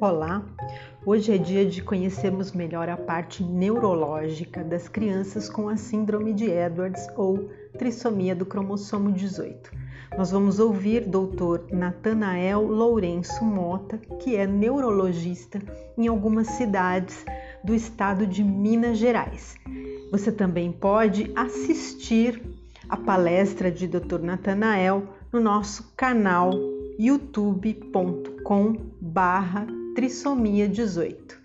Olá! Hoje é dia de conhecermos melhor a parte neurológica das crianças com a síndrome de Edwards ou trissomia do cromossomo 18. Nós vamos ouvir Dr. Natanael Lourenço Mota, que é neurologista em algumas cidades do estado de Minas Gerais. Você também pode assistir a palestra de Dr. Natanael no nosso canal youtube.com barra trissomia 18.